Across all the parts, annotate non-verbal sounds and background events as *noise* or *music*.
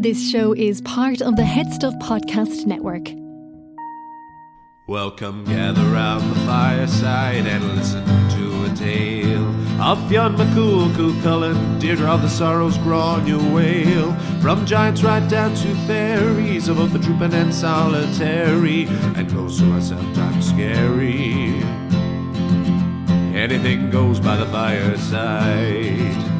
This show is part of the Headstuff Podcast Network. Welcome, gather round the fireside and listen to a tale of Fionn McCool, Cú Chulainn, Deirdre of the Sorrows, Gráinne Mhaol. From giants right down to fairies, of both the trooping and solitary, and those who are sometimes scary. Anything goes by the fireside.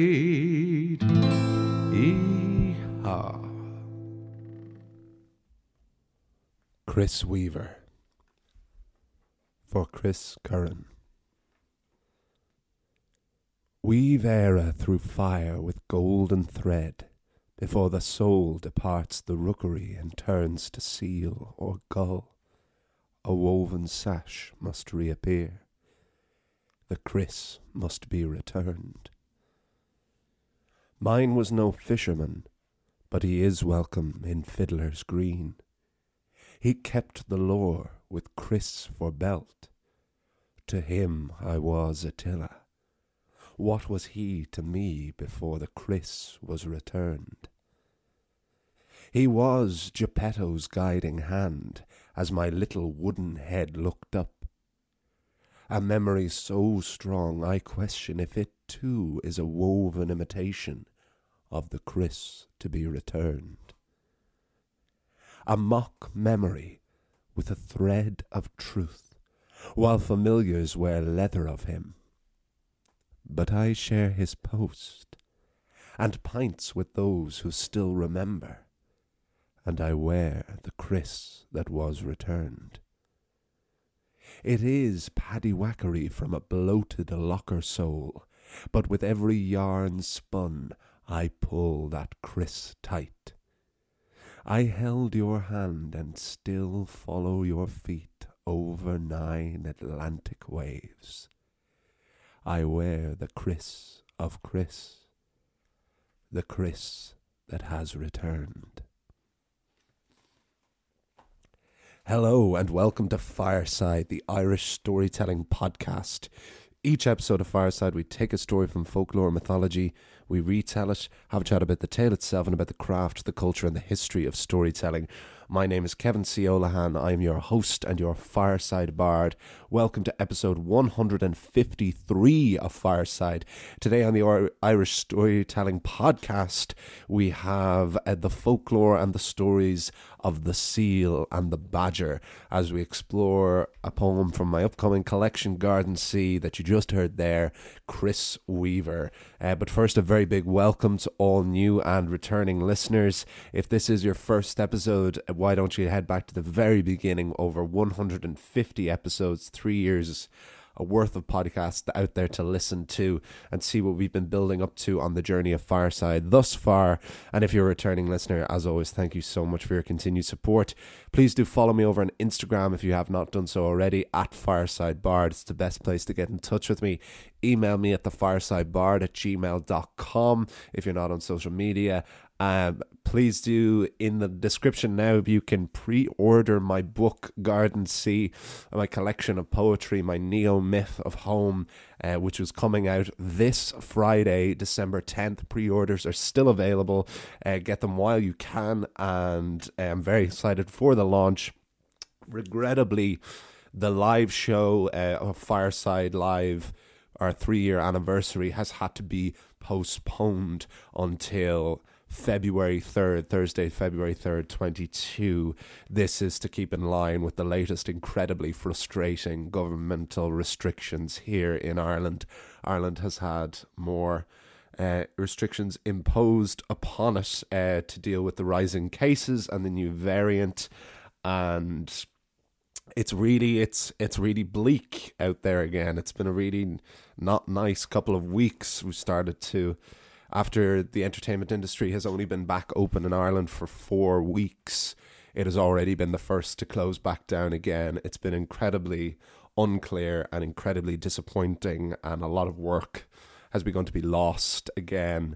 Crios Weaver for Chris Curran. Weave era through fire with golden thread before the soul departs the rookery and turns to seal or gull. A woven sash must reappear. The crios must be returned. Mine was no fisherman, but he is welcome in Fiddler's Green. He kept the lore with crios for belt. To him I was Attila. What was he to me before the crios was returned? He was Geppetto's guiding hand as my little wooden head looked up. A memory so strong I question if it too is a woven imitation of the crios to be returned. A mock memory with a thread of truth, while familiars wear leather of him. But I share his post, and pints with those who still remember, and I wear the crios that was returned. It is paddywhackery from a bloated locker soul, but with every yarn spun I pull that crios tight. I held your hand and still follow your feet over nine Atlantic waves. I wear the crios of Chris, the crios that has returned. Hello and welcome to Fireside, the Irish storytelling podcast. Each episode of Fireside, we take a story from folklore and mythology, we retell it, have a chat about the tale itself and about the craft, the culture, and the history of storytelling. My name is Kevin C. Olohan. I am your host and your Fireside Bard. Welcome to episode 153 of Fireside. Today on the Irish Storytelling Podcast, we have uh, the folklore and the stories of the seal and the badger as we explore a poem from my upcoming collection, Gardensea, that you just heard there, Crios Weaver. Uh, but first, a very big welcome to all new and returning listeners. If this is your first episode, why don't you head back to the very beginning? Over 150 episodes, three years worth of podcasts out there to listen to and see what we've been building up to on the journey of Fireside thus far. And if you're a returning listener, as always, thank you so much for your continued support. Please do follow me over on Instagram if you have not done so already at Fireside Bard. It's the best place to get in touch with me. Email me at thefiresidebard at gmail.com if you're not on social media. Um, please do in the description now if you can pre-order my book Gardensea my collection of poetry my neo myth of home uh, which was coming out this friday december 10th pre-orders are still available. Uh, get them while you can and uh, i'm very excited for the launch. Regrettably the live show uh, of fireside live our three year anniversary has had to be postponed until February 3rd, Thursday, February 3rd, 22. This is to keep in line with the latest incredibly frustrating governmental restrictions here in Ireland. Ireland has had more uh, restrictions imposed upon it uh, to deal with the rising cases and the new variant. And it's really it's it's really bleak out there again. It's been a really not nice couple of weeks. We started to after the entertainment industry has only been back open in Ireland for four weeks, it has already been the first to close back down again. It's been incredibly unclear and incredibly disappointing, and a lot of work has begun to be lost again.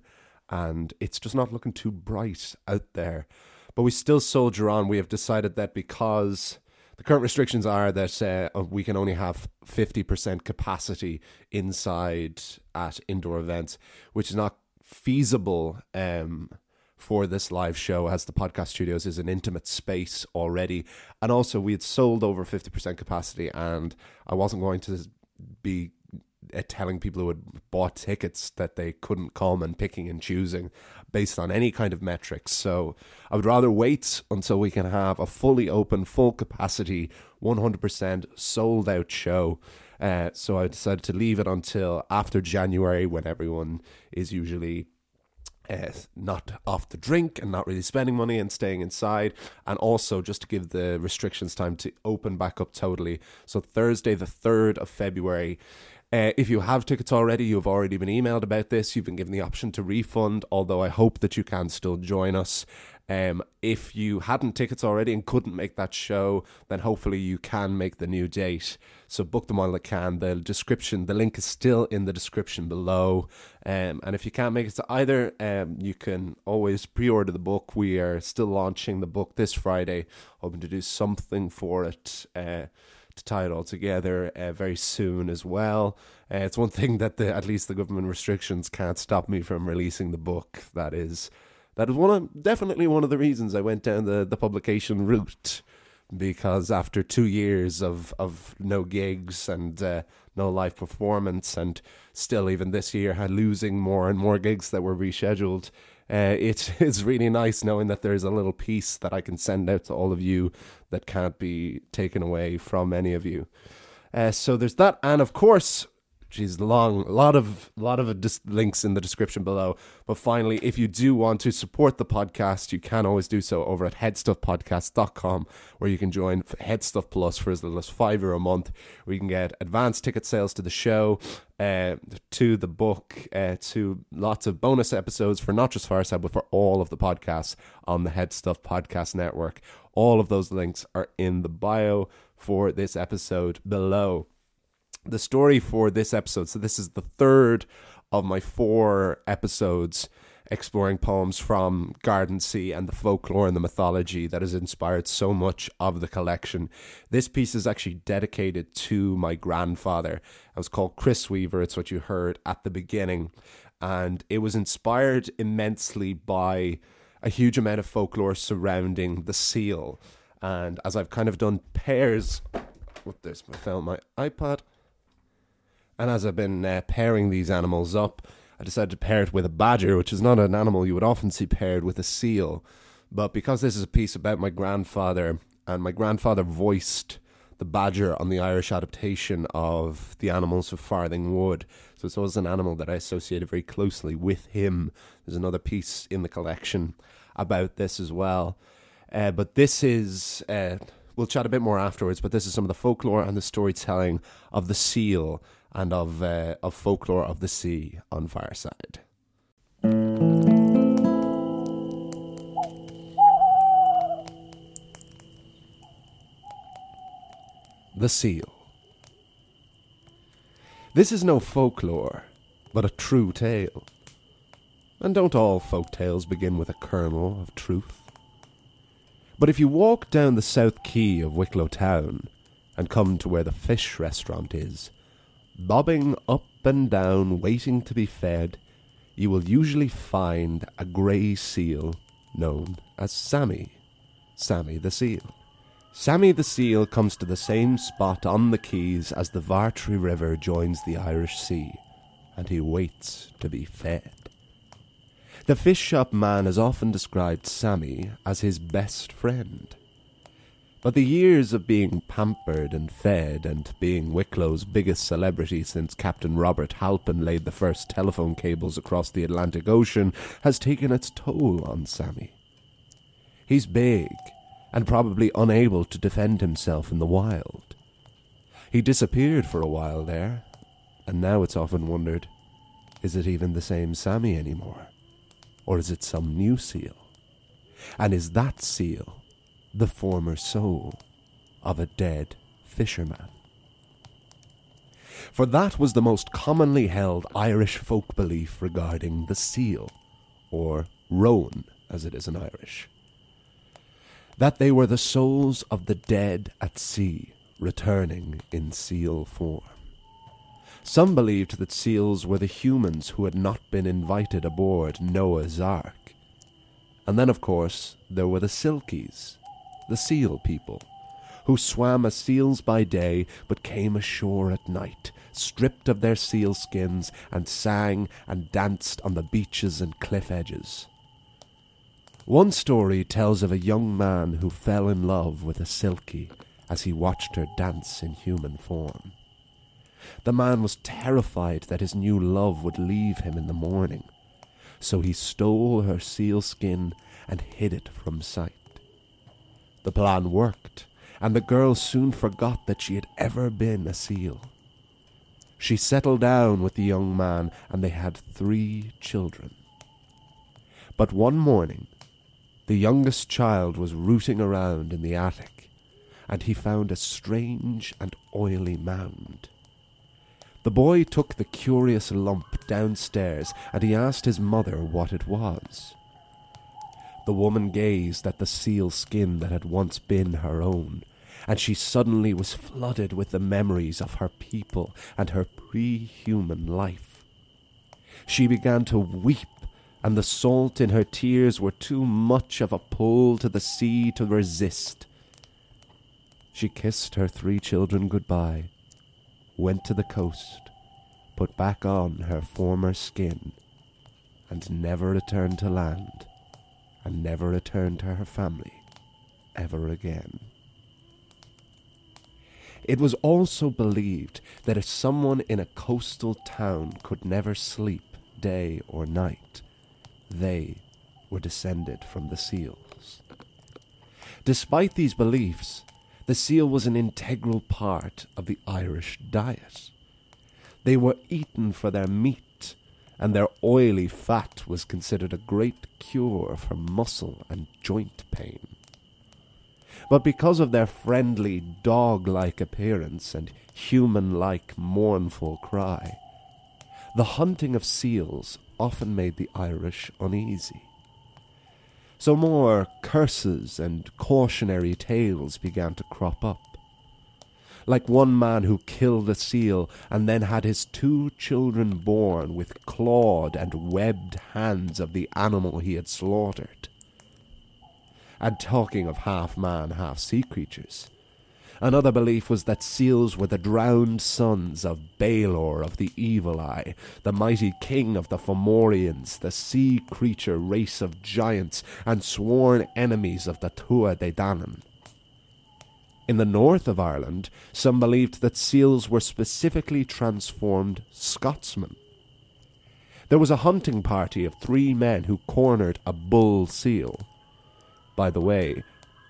And it's just not looking too bright out there. But we still soldier on. We have decided that because the current restrictions are that uh, we can only have 50% capacity inside at indoor events, which is not feasible um, for this live show as the podcast studios is an intimate space already. And also, we had sold over 50% capacity, and I wasn't going to be uh, telling people who had bought tickets that they couldn't come and picking and choosing based on any kind of metrics. So I would rather wait until we can have a fully open, full capacity, 100% sold out show. Uh, so I decided to leave it until after January when everyone is usually uh, not off the drink and not really spending money and staying inside, and also just to give the restrictions time to open back up totally. So, Thursday, the 3rd of February. Uh, if you have tickets already, you've already been emailed about this. You've been given the option to refund, although I hope that you can still join us. Um, if you hadn't tickets already and couldn't make that show, then hopefully you can make the new date. So book them while they can. The description, the link is still in the description below. Um, and if you can't make it to either, um, you can always pre-order the book. We are still launching the book this Friday, hoping to do something for it. Uh, to tie it all together uh, very soon as well. Uh, it's one thing that the, at least the government restrictions can't stop me from releasing the book. That is that is one of definitely one of the reasons I went down the, the publication route because after two years of, of no gigs and uh, no live performance and still even this year losing more and more gigs that were rescheduled uh, *laughs* it's really nice knowing that there's a little piece that I can send out to all of you that can't be taken away from any of you. Uh, so there's that, and of course, She's long, a lot of lot of dis- links in the description below. But finally, if you do want to support the podcast, you can always do so over at headstuffpodcast.com, where you can join Headstuff Plus for as little as five euro a month, you can get advanced ticket sales to the show, uh, to the book, uh, to lots of bonus episodes for not just Fireside, but for all of the podcasts on the Headstuff Podcast Network. All of those links are in the bio for this episode below the story for this episode. So this is the third of my four episodes exploring poems from Gardensea and the folklore and the mythology that has inspired so much of the collection. This piece is actually dedicated to my grandfather. It was called Crios Weaver. It's what you heard at the beginning. And it was inspired immensely by a huge amount of folklore surrounding the seal. And as I've kind of done pairs, what this, I found my iPad. And as I've been uh, pairing these animals up, I decided to pair it with a badger, which is not an animal you would often see paired with a seal. But because this is a piece about my grandfather, and my grandfather voiced the badger on the Irish adaptation of The Animals of Farthing Wood. So it's always an animal that I associated very closely with him. There's another piece in the collection about this as well. Uh, but this is, uh, we'll chat a bit more afterwards, but this is some of the folklore and the storytelling of the seal and of, uh, of folklore of the sea on Fireside. The Seal. This is no folklore, but a true tale. And don't all folk tales begin with a kernel of truth? But if you walk down the south quay of Wicklow Town and come to where the fish restaurant is, bobbing up and down, waiting to be fed, you will usually find a grey seal known as Sammy. Sammy the Seal. Sammy the Seal comes to the same spot on the quays as the Vartry River joins the Irish Sea, and he waits to be fed. The fish shop man has often described Sammy as his best friend. But the years of being pampered and fed and being Wicklow's biggest celebrity since Captain Robert Halpin laid the first telephone cables across the Atlantic Ocean has taken its toll on Sammy. He's big and probably unable to defend himself in the wild. He disappeared for a while there, and now it's often wondered Is it even the same Sammy anymore? Or is it some new seal? And is that seal the former soul of a dead fisherman? For that was the most commonly held Irish folk belief regarding the seal, or rón as it is in Irish. That they were the souls of the dead at sea, returning in seal form. Some believed that seals were the humans who had not been invited aboard Noah's Ark. And then, of course, there were the Silkies, the seal people, who swam as seals by day but came ashore at night, stripped of their seal skins, and sang and danced on the beaches and cliff edges. One story tells of a young man who fell in love with a Silky as he watched her dance in human form. The man was terrified that his new love would leave him in the morning, so he stole her sealskin and hid it from sight. The plan worked, and the girl soon forgot that she had ever been a seal. She settled down with the young man, and they had three children. But one morning, the youngest child was rooting around in the attic, and he found a strange and oily mound. The boy took the curious lump downstairs and he asked his mother what it was. The woman gazed at the seal skin that had once been her own, and she suddenly was flooded with the memories of her people and her pre human life. She began to weep, and the salt in her tears were too much of a pull to the sea to resist. She kissed her three children goodbye went to the coast, put back on her former skin, and never returned to land, and never returned to her family ever again. It was also believed that if someone in a coastal town could never sleep day or night, they were descended from the seals. Despite these beliefs, the seal was an integral part of the Irish diet. They were eaten for their meat, and their oily fat was considered a great cure for muscle and joint pain. But because of their friendly, dog like appearance and human like mournful cry, the hunting of seals often made the Irish uneasy. So more curses and cautionary tales began to crop up. Like one man who killed a seal and then had his two children born with clawed and webbed hands of the animal he had slaughtered. And talking of half man, half sea creatures, Another belief was that seals were the drowned sons of Balor of the Evil Eye, the mighty king of the Fomorians, the sea creature race of giants, and sworn enemies of the Tuatha De Danann. In the north of Ireland, some believed that seals were specifically transformed Scotsmen. There was a hunting party of three men who cornered a bull seal. By the way,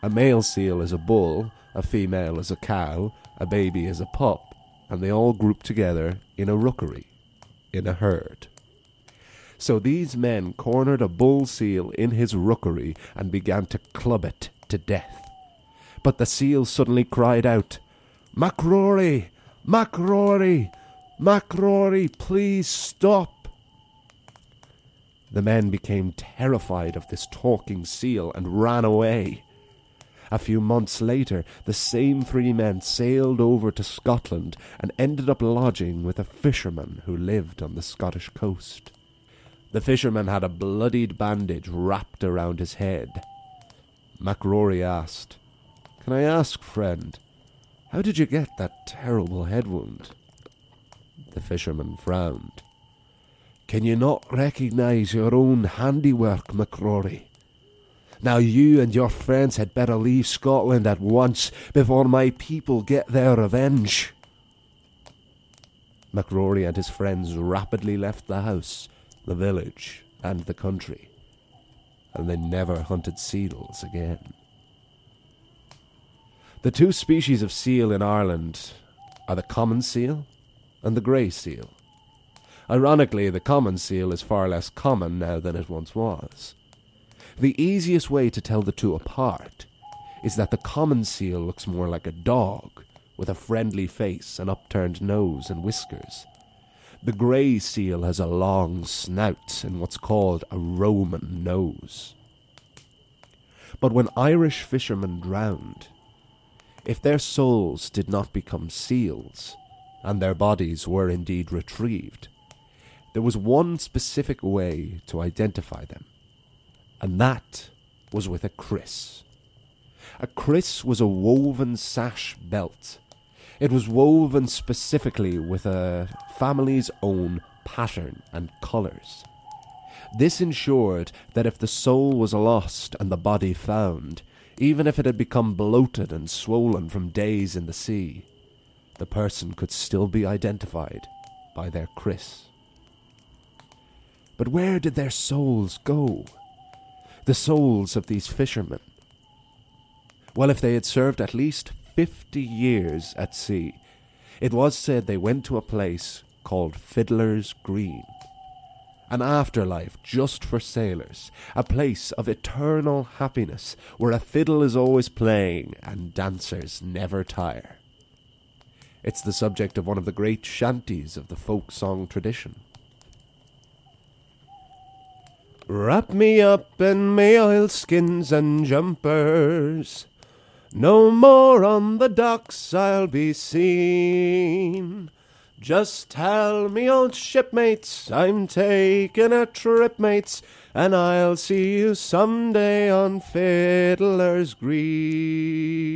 a male seal is a bull, a female is a cow, a baby is a pup, and they all group together in a rookery, in a herd. So these men cornered a bull seal in his rookery and began to club it to death. But the seal suddenly cried out, MacRory! MacRory! MacRory, please stop! The men became terrified of this talking seal and ran away. A few months later, the same three men sailed over to Scotland and ended up lodging with a fisherman who lived on the Scottish coast. The fisherman had a bloodied bandage wrapped around his head. MacRory asked, Can I ask, friend, how did you get that terrible head wound? The fisherman frowned. Can you not recognize your own handiwork, MacRory? Now you and your friends had better leave Scotland at once before my people get their revenge. MacRory and his friends rapidly left the house, the village, and the country, and they never hunted seals again. The two species of seal in Ireland are the common seal and the grey seal. Ironically, the common seal is far less common now than it once was. The easiest way to tell the two apart is that the common seal looks more like a dog, with a friendly face, an upturned nose, and whiskers. The grey seal has a long snout and what's called a Roman nose. But when Irish fishermen drowned, if their souls did not become seals, and their bodies were indeed retrieved, there was one specific way to identify them, and that was with a crios. A crios was a woven sash belt. It was woven specifically with a family's own pattern and colours. This ensured that if the soul was lost and the body found, even if it had become bloated and swollen from days in the sea, the person could still be identified by their crios. But where did their souls go? The souls of these fishermen. Well, if they had served at least fifty years at sea, it was said they went to a place called Fiddler's Green. An afterlife just for sailors, a place of eternal happiness where a fiddle is always playing and dancers never tire. It's the subject of one of the great shanties of the folk song tradition. Wrap me up in my oilskins and jumpers. No more on the docks I'll be seen. Just tell me, old shipmates, I'm taking a trip, mates, and I'll see you someday on Fiddler's Green.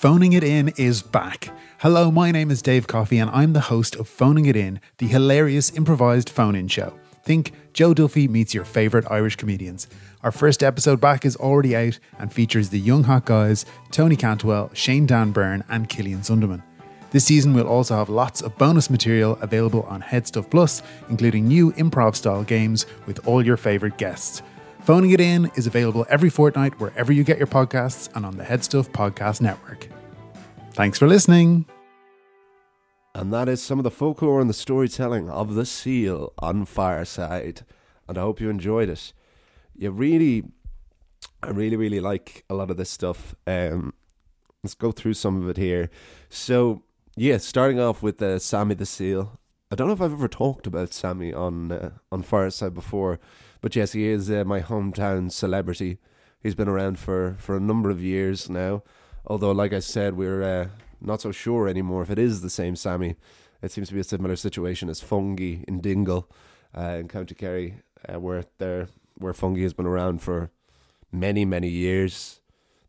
Phoning It In is back. Hello, my name is Dave Coffey, and I'm the host of Phoning It In, the hilarious improvised phone in show. Think Joe Duffy meets your favourite Irish comedians. Our first episode back is already out and features the young hot guys Tony Cantwell, Shane Dan Byrne, and Killian Sundermann. This season, we'll also have lots of bonus material available on Headstuff Plus, including new improv style games with all your favourite guests. Phoning It In is available every fortnight wherever you get your podcasts and on the Headstuff Podcast Network. Thanks for listening. And that is some of the folklore and the storytelling of the seal on Fireside. And I hope you enjoyed it. You really, I really, really like a lot of this stuff. Um, let's go through some of it here. So, yeah, starting off with uh, Sammy the Seal. I don't know if I've ever talked about Sammy on uh, on Fireside before, but yes, he is uh, my hometown celebrity. He's been around for, for a number of years now. Although, like I said, we're uh, not so sure anymore if it is the same Sammy. It seems to be a similar situation as Fungie in Dingle uh, in County Kerry, uh, where there where Fungie has been around for many many years.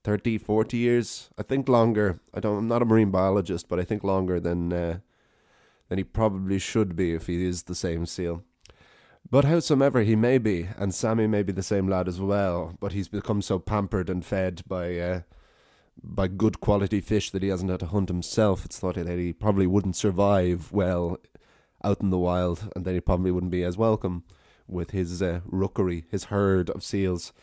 30 40 years i think longer. I don't i'm not a marine biologist but i think longer than uh, than he probably should be if he is the same seal. But howsoever he may be and sammy may be the same lad as well but he's become so pampered and fed by uh, by good quality fish that he hasn't had to hunt himself, it's thought that he probably wouldn't survive well out in the wild, and then he probably wouldn't be as welcome with his uh, rookery, his herd of seals.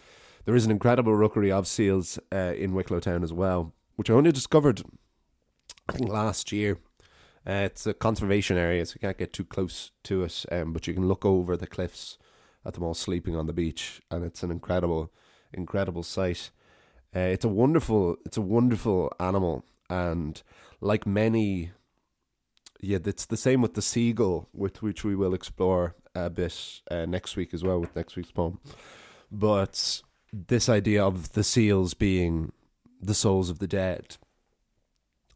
There is an incredible rookery of seals uh, in Wicklow Town as well, which I only discovered, I think, last year. Uh, it's a conservation area, so you can't get too close to it, um, but you can look over the cliffs at them all sleeping on the beach, and it's an incredible, incredible sight. Uh, it's a wonderful, it's a wonderful animal, and like many, yeah, it's the same with the seagull, with which we will explore a bit uh, next week as well with next week's poem. But this idea of the seals being the souls of the dead,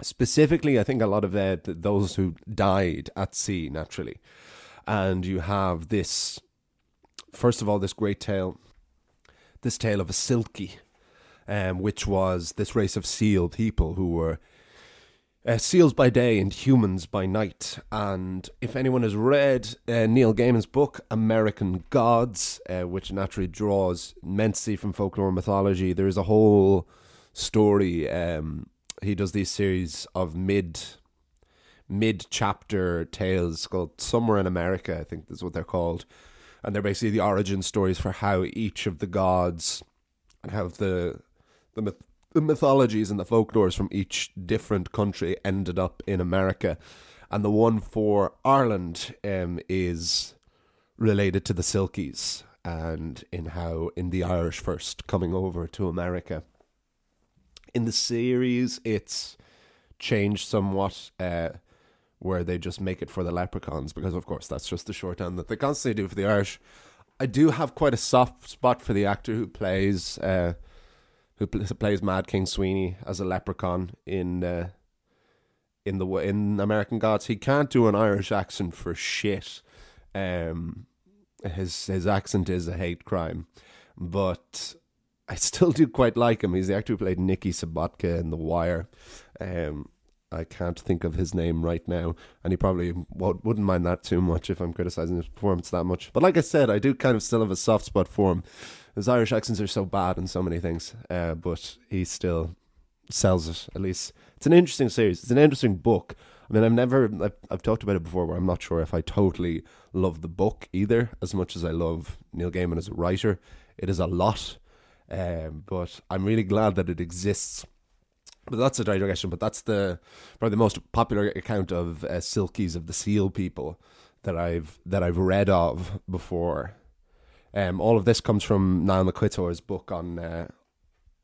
specifically, I think a lot of uh, those who died at sea naturally, and you have this. First of all, this great tale, this tale of a silkie um, which was this race of seal people who were uh, Seals by Day and Humans by Night. And if anyone has read uh, Neil Gaiman's book, American Gods, uh, which naturally draws immensely from folklore mythology, there is a whole story. Um, he does these series of mid mid chapter tales called Somewhere in America, I think that's what they're called. And they're basically the origin stories for how each of the gods and how the the myth- the mythologies and the folklores from each different country ended up in America. And the one for Ireland um, is related to the Silkies and in how in the Irish first coming over to America. In the series, it's changed somewhat. Uh, where they just make it for the leprechauns because of course that's just the shorthand that they constantly do for the Irish. I do have quite a soft spot for the actor who plays uh, who pl- plays Mad King Sweeney as a leprechaun in uh, in the in American Gods. He can't do an Irish accent for shit. Um, his his accent is a hate crime, but I still do quite like him. He's the actor who played Nicky Sobotka in The Wire. Um, I can't think of his name right now, and he probably wouldn't mind that too much if I'm criticizing his performance that much. But like I said, I do kind of still have a soft spot for him. His Irish accents are so bad in so many things, uh, but he still sells it. At least it's an interesting series. It's an interesting book. I mean, I've never I've, I've talked about it before, where I'm not sure if I totally love the book either, as much as I love Neil Gaiman as a writer. It is a lot, um, but I'm really glad that it exists but that's a digression. But that's the probably the most popular account of uh, Silkies of the Seal people that I've that I've read of before. Um, all of this comes from Niall Mac Coitir's book on uh,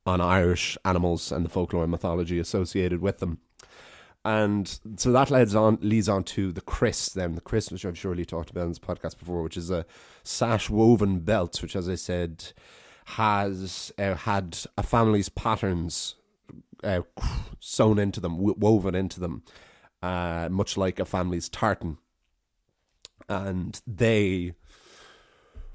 on Irish animals and the folklore and mythology associated with them. And so that leads on leads on to the crios then the crios, which I've surely talked about in this podcast before, which is a sash woven belt, which, as I said, has uh, had a family's patterns uh, sewn into them, woven into them, uh, much like a family's tartan. And they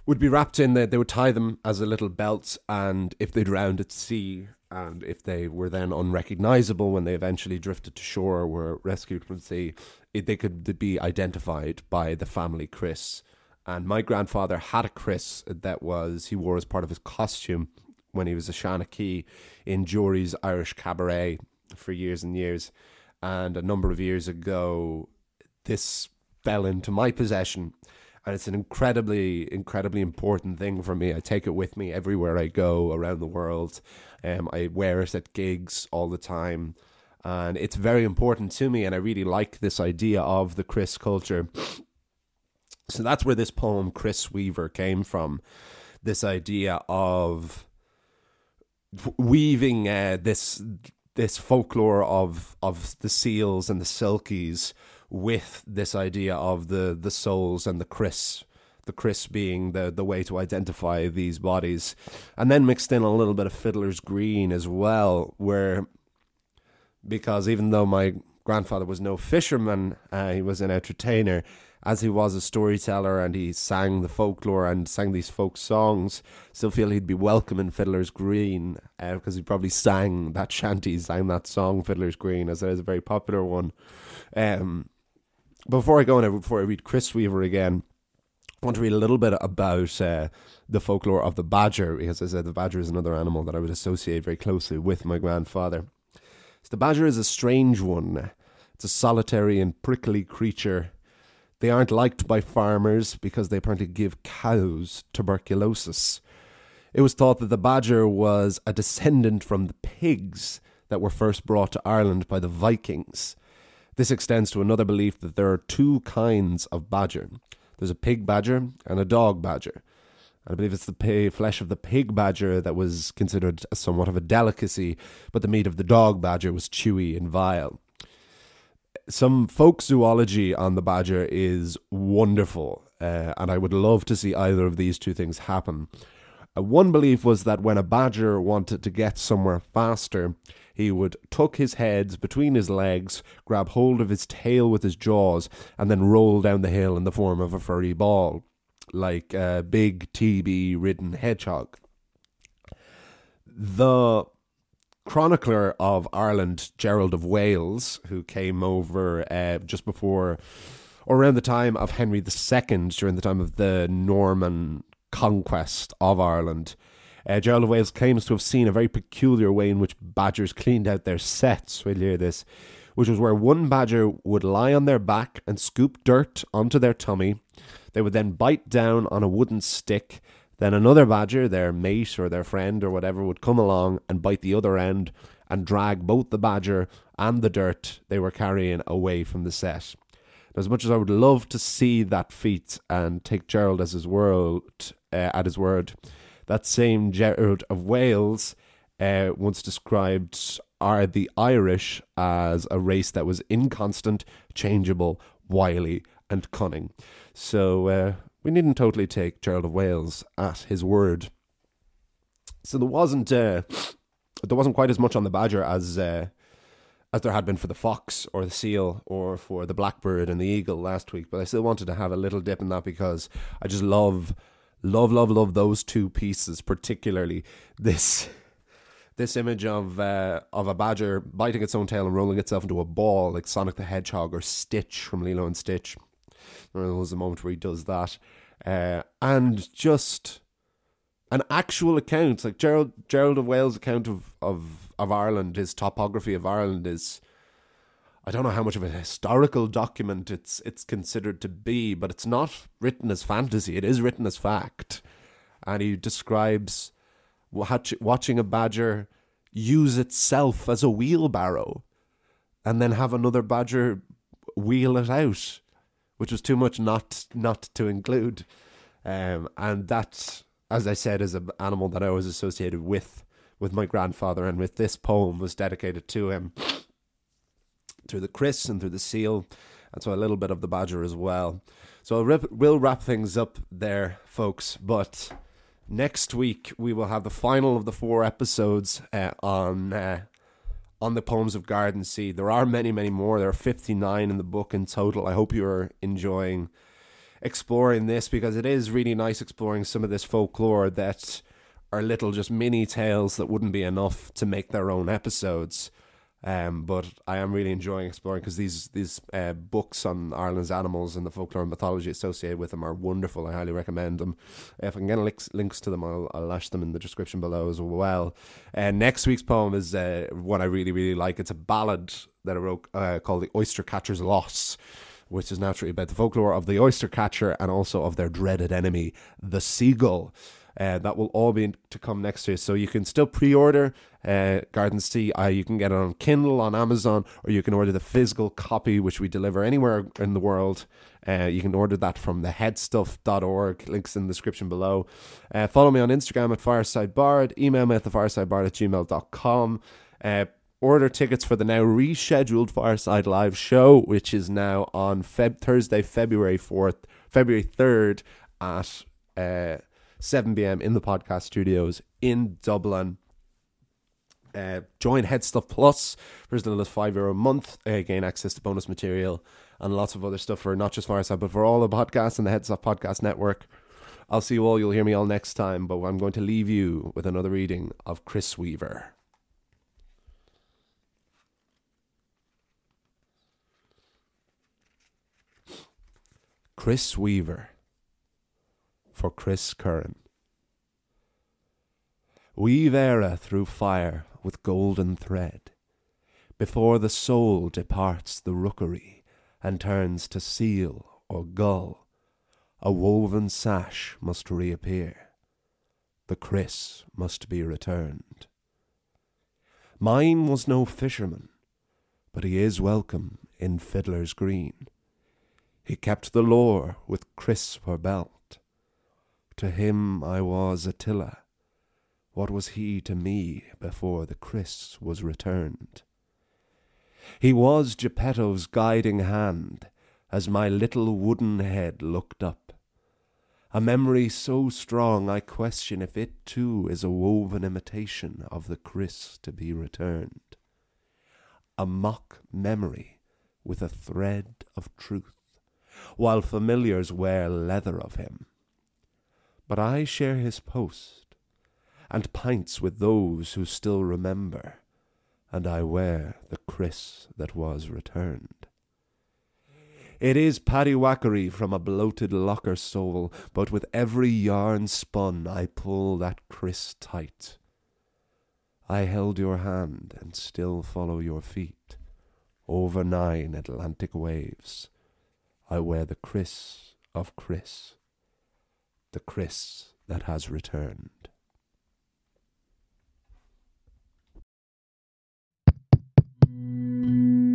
would be wrapped in the, they would tie them as a little belt, and if they drowned at sea, and if they were then unrecognizable when they eventually drifted to shore or were rescued from sea, it, they could be identified by the family crios. And my grandfather had a crios that was he wore as part of his costume when he was a Shanachie in Jurys Irish Cabaret for years and years. And a number of years ago, this fell into my possession. And it's an incredibly, incredibly important thing for me. I take it with me everywhere I go around the world. Um, I wear it at gigs all the time. And it's very important to me. And I really like this idea of the crios culture. So that's where this poem, Crios Weaver, came from. This idea of weaving uh, this this folklore of of the seals and the silkies with this idea of the the souls and the crios the crios being the the way to identify these bodies. And then mixed in a little bit of fiddler's green as well where because even though my grandfather was no fisherman uh, he was an entertainer as he was a storyteller and he sang the folklore and sang these folk songs, still feel he'd be welcome in Fiddler's Green because uh, he probably sang that shanty, sang that song Fiddler's Green, as it is a very popular one. Um, before I go on, before I read Crios Weaver again, I want to read a little bit about uh, the folklore of the badger because I said the badger is another animal that I would associate very closely with my grandfather. So the badger is a strange one. It's a solitary and prickly creature they aren't liked by farmers because they apparently give cows tuberculosis. It was thought that the badger was a descendant from the pigs that were first brought to Ireland by the Vikings. This extends to another belief that there are two kinds of badger there's a pig badger and a dog badger. I believe it's the flesh of the pig badger that was considered somewhat of a delicacy, but the meat of the dog badger was chewy and vile some folk zoology on the badger is wonderful, uh, and I would love to see either of these two things happen. Uh, one belief was that when a badger wanted to get somewhere faster, he would tuck his head between his legs, grab hold of his tail with his jaws, and then roll down the hill in the form of a furry ball, like a big TB ridden hedgehog. The chronicler of Ireland, Gerald of Wales, who came over uh, just before or around the time of Henry II, during the time of the Norman conquest of Ireland. Uh, Gerald of Wales claims to have seen a very peculiar way in which badgers cleaned out their setts. We'll hear this, which was where one badger would lie on their back and scoop dirt onto their tummy. They would then bite down on a wooden stick. Then another badger, their mate or their friend or whatever, would come along and bite the other end and drag both the badger and the dirt they were carrying away from the sett. As much as I would love to see that feat and take Gerald as his word, uh, at his word, that same Gerald of Wales uh, once described are the Irish as a race that was inconstant, changeable, wily, and cunning. So uh, we needn't totally take Gerald of Wales at his word. So there wasn't uh, there wasn't quite as much on the badger as uh, as there had been for the fox or the seal or for the blackbird and the eagle last week. But I still wanted to have a little dip in that because I just love, love, love, love those two pieces, particularly this. This image of uh, of a badger biting its own tail and rolling itself into a ball like Sonic the Hedgehog or Stitch from Lilo and Stitch. There was a moment where he does that, uh, and just an actual account, like Gerald Gerald of Wales' account of, of, of Ireland, his topography of Ireland is I don't know how much of a historical document it's it's considered to be, but it's not written as fantasy. It is written as fact, and he describes watch, watching a badger use itself as a wheelbarrow, and then have another badger wheel it out, which was too much not not to include, um, and that as I said, is an animal that I was associated with with my grandfather, and with this poem was dedicated to him through the crios and through the seal, and so a little bit of the badger as well. So rip, we'll wrap things up there, folks. But next week we will have the final of the four episodes uh, on uh, on the poems of Garden Seed. There are many, many more. There are fifty nine in the book in total. I hope you are enjoying exploring this because it is really nice exploring some of this folklore that are little just mini tales that wouldn't be enough to make their own episodes. Um, but I am really enjoying exploring because these these uh, books on Ireland's animals and the folklore and mythology associated with them are wonderful. I highly recommend them. If I can get links links to them, I'll, I'll lash them in the description below as well. Uh, next week's poem is uh, one I really really like. It's a ballad that I wrote uh, called "The Oyster Catcher's Loss." which is naturally about the folklore of the oyster catcher and also of their dreaded enemy, the seagull. Uh, that will all be to come next year. So you can still pre-order uh, Gardensea. Uh, you can get it on Kindle, on Amazon, or you can order the physical copy, which we deliver anywhere in the world. Uh, you can order that from theheadstuff.org. Links in the description below. Uh, follow me on Instagram at firesidebard. Email me at thefiresidebard at gmail.com. Uh, order tickets for the now rescheduled Fireside Live show, which is now on Feb- Thursday, February 4th, February 3rd at uh, 7 p.m. in the podcast studios in Dublin. Uh, join Headstuff Plus for as little as five euro a month. Uh, gain access to bonus material and lots of other stuff for not just Fireside, but for all the podcasts and the Headstuff Podcast Network. I'll see you all. You'll hear me all next time, but I'm going to leave you with another reading of Crios Weaver. Crios Weaver for Chris Curran. Weave era through fire with golden thread, before the soul departs the rookery and turns to seal or gull, a woven sash must reappear. The crios must be returned. Mine was no fisherman, but he is welcome in Fiddler's Green he kept the lore with crios for belt. To him I was Attila. What was he to me before the crios was returned? He was Geppetto's guiding hand as my little wooden head looked up. A memory so strong I question if it too is a woven imitation of the crios to be returned. A mock memory with a thread of truth while familiars wear leather of him. But I share his post, and pints with those who still remember and I wear the crios that was returned. It is paddywhackery from a bloated locker soul, but with every yarn spun I pull that crios tight. I held your hand and still follow your feet. Over nine Atlantic waves, I wear the crios of Chris, the crios that has returned.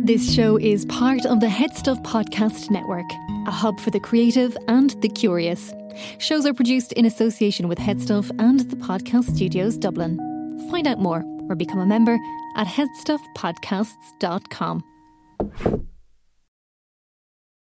This show is part of the Headstuff Podcast Network, a hub for the creative and the curious. Shows are produced in association with Headstuff and the Podcast Studios Dublin. Find out more or become a member at headstuffpodcasts.com.